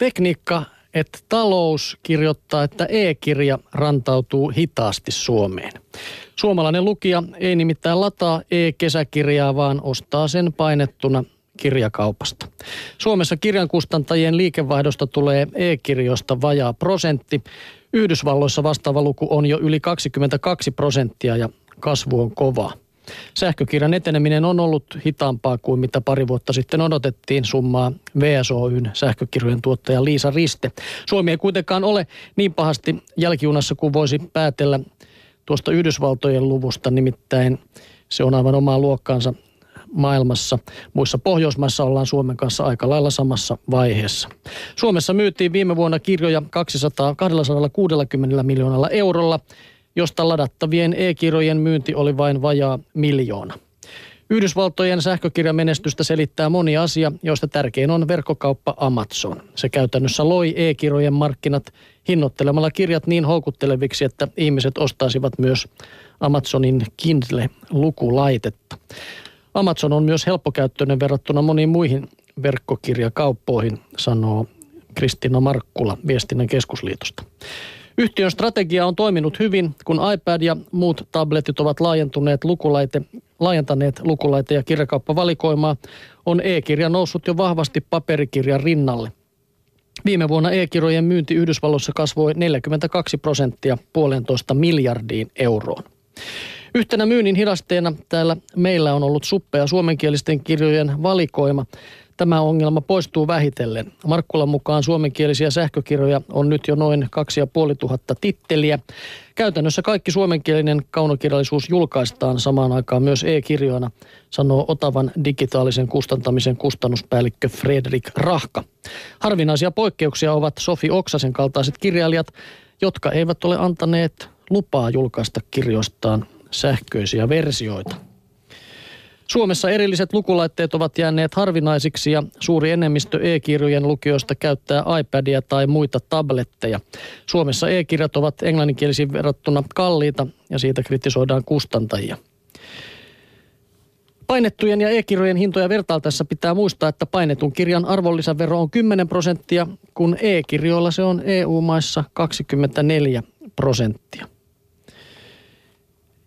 tekniikka, että talous kirjoittaa, että e-kirja rantautuu hitaasti Suomeen. Suomalainen lukija ei nimittäin lataa e-kesäkirjaa, vaan ostaa sen painettuna kirjakaupasta. Suomessa kirjankustantajien liikevaihdosta tulee e-kirjoista vajaa prosentti. Yhdysvalloissa vastaava luku on jo yli 22 prosenttia ja kasvu on kovaa. Sähkökirjan eteneminen on ollut hitaampaa kuin mitä pari vuotta sitten odotettiin summaa VSOYn sähkökirjojen tuottaja Liisa Riste. Suomi ei kuitenkaan ole niin pahasti jälkijunassa kuin voisi päätellä tuosta Yhdysvaltojen luvusta, nimittäin se on aivan omaa luokkaansa maailmassa. Muissa Pohjoismaissa ollaan Suomen kanssa aika lailla samassa vaiheessa. Suomessa myytiin viime vuonna kirjoja 200, 260 miljoonalla eurolla, josta ladattavien e-kirjojen myynti oli vain vajaa miljoona. Yhdysvaltojen sähkökirjamenestystä selittää moni asia, joista tärkein on verkkokauppa Amazon. Se käytännössä loi e-kirjojen markkinat hinnoittelemalla kirjat niin houkutteleviksi, että ihmiset ostaisivat myös Amazonin Kindle-lukulaitetta. Amazon on myös helppokäyttöinen verrattuna moniin muihin verkkokirjakauppoihin, sanoo Kristina Markkula viestinnän keskusliitosta. Yhtiön strategia on toiminut hyvin, kun iPad ja muut tabletit ovat laajentuneet lukulaite, laajentaneet lukulaite- ja kirjakauppavalikoimaa, on e-kirja noussut jo vahvasti paperikirjan rinnalle. Viime vuonna e-kirjojen myynti Yhdysvalloissa kasvoi 42 prosenttia puolentoista miljardiin euroon. Yhtenä myynnin hidasteena täällä meillä on ollut suppea suomenkielisten kirjojen valikoima. Tämä ongelma poistuu vähitellen. Markkulan mukaan suomenkielisiä sähkökirjoja on nyt jo noin 2500 titteliä. Käytännössä kaikki suomenkielinen kaunokirjallisuus julkaistaan samaan aikaan myös e-kirjoina, sanoo Otavan digitaalisen kustantamisen kustannuspäällikkö Fredrik Rahka. Harvinaisia poikkeuksia ovat Sofi Oksasen kaltaiset kirjailijat, jotka eivät ole antaneet lupaa julkaista kirjoistaan sähköisiä versioita. Suomessa erilliset lukulaitteet ovat jääneet harvinaisiksi ja suuri enemmistö e-kirjojen lukijoista käyttää iPadia tai muita tabletteja. Suomessa e-kirjat ovat englanninkielisiin verrattuna kalliita ja siitä kritisoidaan kustantajia. Painettujen ja e-kirjojen hintoja vertailtaessa pitää muistaa, että painetun kirjan arvonlisävero on 10 prosenttia, kun e-kirjoilla se on EU-maissa 24 prosenttia.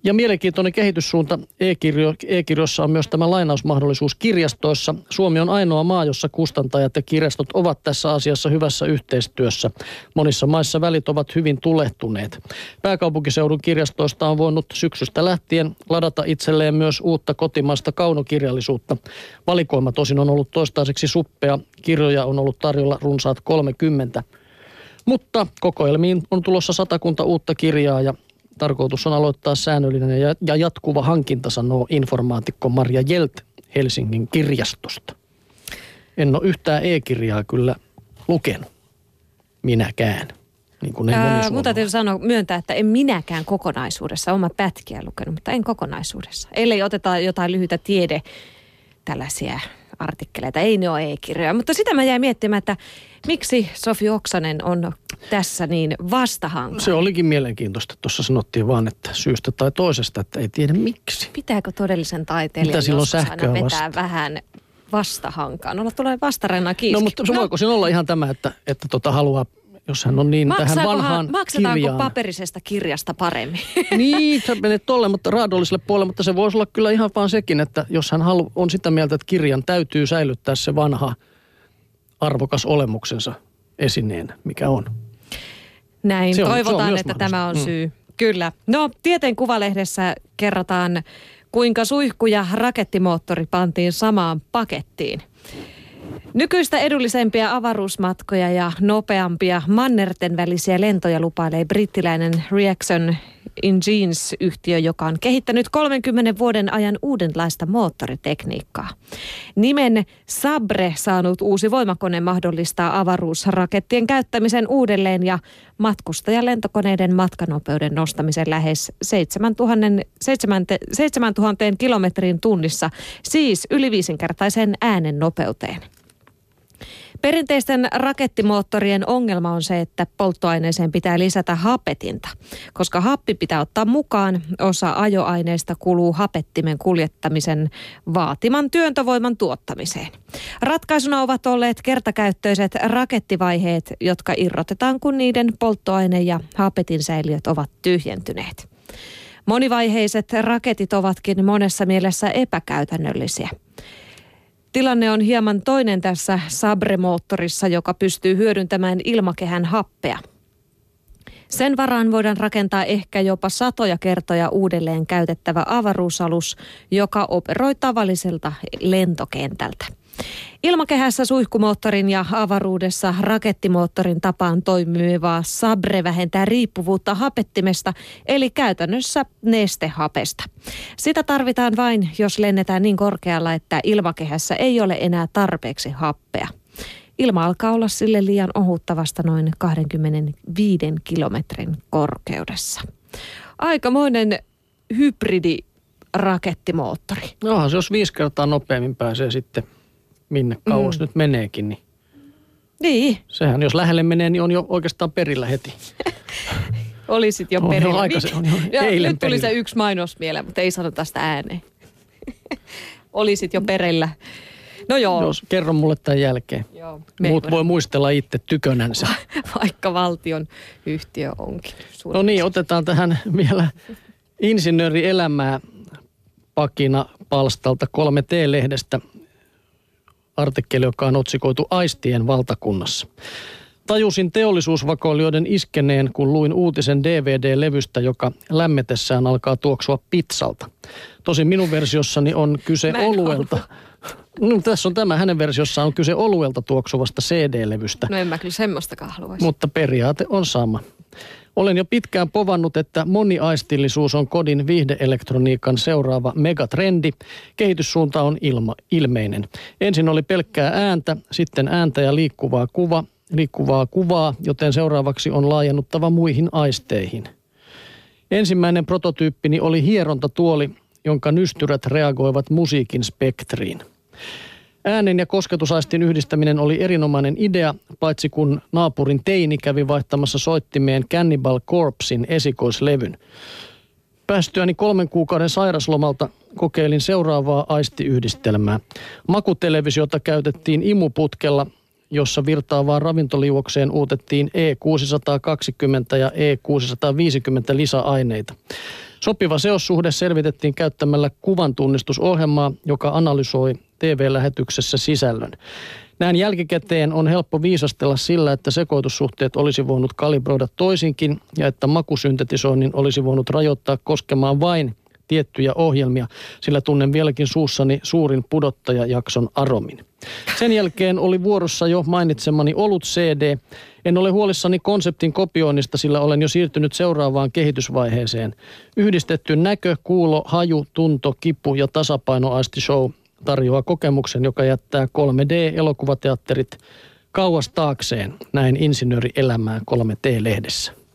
Ja mielenkiintoinen kehityssuunta e-kirjo, e-kirjossa on myös tämä lainausmahdollisuus kirjastoissa. Suomi on ainoa maa, jossa kustantajat ja kirjastot ovat tässä asiassa hyvässä yhteistyössä. Monissa maissa välit ovat hyvin tulehtuneet. Pääkaupunkiseudun kirjastoista on voinut syksystä lähtien ladata itselleen myös uutta kotimaista kaunokirjallisuutta. Valikoima tosin on ollut toistaiseksi suppea. Kirjoja on ollut tarjolla runsaat 30. Mutta kokoelmiin on tulossa satakunta uutta kirjaa ja Tarkoitus on aloittaa säännöllinen ja jatkuva hankinta, sanoo informaatikko Marja Jelt Helsingin kirjastosta. En ole yhtään e-kirjaa kyllä lukenut. Minäkään. Niin kuin Ää, mutta täytyy sanoa, myöntää, että en minäkään kokonaisuudessa. Oma pätkiä lukenut, mutta en kokonaisuudessa. Ellei oteta jotain lyhyitä tiede tällaisia artikkeleita. Ei ne ole e-kirjoja. Mutta sitä mä jäin miettimään, että miksi Sofi Oksanen on tässä niin vastahanka? Se olikin mielenkiintoista. Tuossa sanottiin vaan, että syystä tai toisesta, että ei tiedä miksi. Pitääkö todellisen taiteilijan Mitä silloin sähköä vetää vasta? vähän vastahankaan? Olla tulee vastarena kiiski. No mutta no. voiko siinä olla ihan tämä, että, että tota haluaa jos hän on niin Maksaako tähän vanhaan Maksetaanko kirjaan. paperisesta kirjasta paremmin? Niin, sä menet tolle, mutta raadolliselle puolelle, mutta se voisi olla kyllä ihan vaan sekin, että jos hän halu, on sitä mieltä, että kirjan täytyy säilyttää se vanha arvokas olemuksensa esineen, mikä on. Näin, se on, toivotaan, se on että tämä on mm. syy. Kyllä. No, Tieteen Kuvalehdessä kerrotaan, kuinka suihku ja rakettimoottori pantiin samaan pakettiin. Nykyistä edullisempia avaruusmatkoja ja nopeampia mannerten välisiä lentoja lupailee brittiläinen Reaction Engines-yhtiö, joka on kehittänyt 30 vuoden ajan uudenlaista moottoritekniikkaa. Nimen Sabre saanut uusi voimakone mahdollistaa avaruusrakettien käyttämisen uudelleen ja matkustajalentokoneiden matkanopeuden nostamisen lähes 7000, 7000 kilometrin tunnissa, siis yli viisinkertaisen äänen nopeuteen. Perinteisten rakettimoottorien ongelma on se, että polttoaineeseen pitää lisätä hapetinta. Koska happi pitää ottaa mukaan, osa ajoaineista kuluu hapettimen kuljettamisen vaatiman työntövoiman tuottamiseen. Ratkaisuna ovat olleet kertakäyttöiset rakettivaiheet, jotka irrotetaan, kun niiden polttoaine- ja hapetin säiliöt ovat tyhjentyneet. Monivaiheiset raketit ovatkin monessa mielessä epäkäytännöllisiä. Tilanne on hieman toinen tässä Sabre-moottorissa, joka pystyy hyödyntämään ilmakehän happea. Sen varaan voidaan rakentaa ehkä jopa satoja kertoja uudelleen käytettävä avaruusalus, joka operoi tavalliselta lentokentältä. Ilmakehässä suihkumoottorin ja avaruudessa rakettimoottorin tapaan toimiva Sabre vähentää riippuvuutta hapettimesta, eli käytännössä nestehapesta. Sitä tarvitaan vain, jos lennetään niin korkealla, että ilmakehässä ei ole enää tarpeeksi happea. Ilma alkaa olla sille liian ohuttavasta noin 25 kilometrin korkeudessa. Aikamoinen hybridi rakettimoottori. No, jos viisi kertaa nopeammin pääsee sitten minne kauas mm. nyt meneekin. Niin, niin. Sehän jos lähelle menee, niin on jo oikeastaan perillä heti. Olisit jo perillä. On jo aikaisin, on jo ja nyt tuli perillä. se yksi mainos mieleen, mutta ei sanota sitä ääneen. Olisit jo perillä. No joo. Jos kerro mulle tämän jälkeen. Joo. Muut voi muistella itse tykönänsä. Vaikka valtion yhtiö onkin. No niin, otetaan tähän vielä insinöörielämää pakina palstalta 3T-lehdestä artikkeli, joka on otsikoitu Aistien valtakunnassa. Tajusin teollisuusvakoilijoiden iskeneen, kun luin uutisen DVD-levystä, joka lämmetessään alkaa tuoksua pizzalta. Tosin minun versiossani on kyse oluelta. No, tässä on tämä, hänen versiossaan on kyse oluelta tuoksuvasta CD-levystä. No en mä kyllä semmoistakaan haluaisi. Mutta periaate on sama. Olen jo pitkään povannut, että moniaistillisuus on kodin viihdeelektroniikan seuraava megatrendi. Kehityssuunta on ilma, ilmeinen. Ensin oli pelkkää ääntä, sitten ääntä ja liikkuvaa kuva, liikkuvaa kuvaa, joten seuraavaksi on laajennuttava muihin aisteihin. Ensimmäinen prototyyppini oli hierontatuoli, jonka nystyrät reagoivat musiikin spektriin. Äänen ja kosketusaistin yhdistäminen oli erinomainen idea, paitsi kun naapurin teini kävi vaihtamassa soittimeen Cannibal Corpsin esikoislevyn. Päästyäni kolmen kuukauden sairaslomalta kokeilin seuraavaa aistiyhdistelmää. Makutelevisiota käytettiin imuputkella, jossa virtaavaan ravintoliuokseen uutettiin E620 ja E650 lisäaineita. Sopiva seossuhde selvitettiin käyttämällä kuvantunnistusohjelmaa, joka analysoi TV-lähetyksessä sisällön. Näin jälkikäteen on helppo viisastella sillä, että sekoitussuhteet olisi voinut kalibroida toisinkin ja että makusyntetisoinnin olisi voinut rajoittaa koskemaan vain tiettyjä ohjelmia, sillä tunnen vieläkin suussani suurin pudottajajakson aromin. Sen jälkeen oli vuorossa jo mainitsemani Olut CD. En ole huolissani konseptin kopioinnista, sillä olen jo siirtynyt seuraavaan kehitysvaiheeseen. Yhdistetty näkö, kuulo, haju, tunto, kipu ja tasapainoaisti show tarjoaa kokemuksen, joka jättää 3D-elokuvateatterit kauas taakseen, näin insinöörielämää 3T-lehdessä.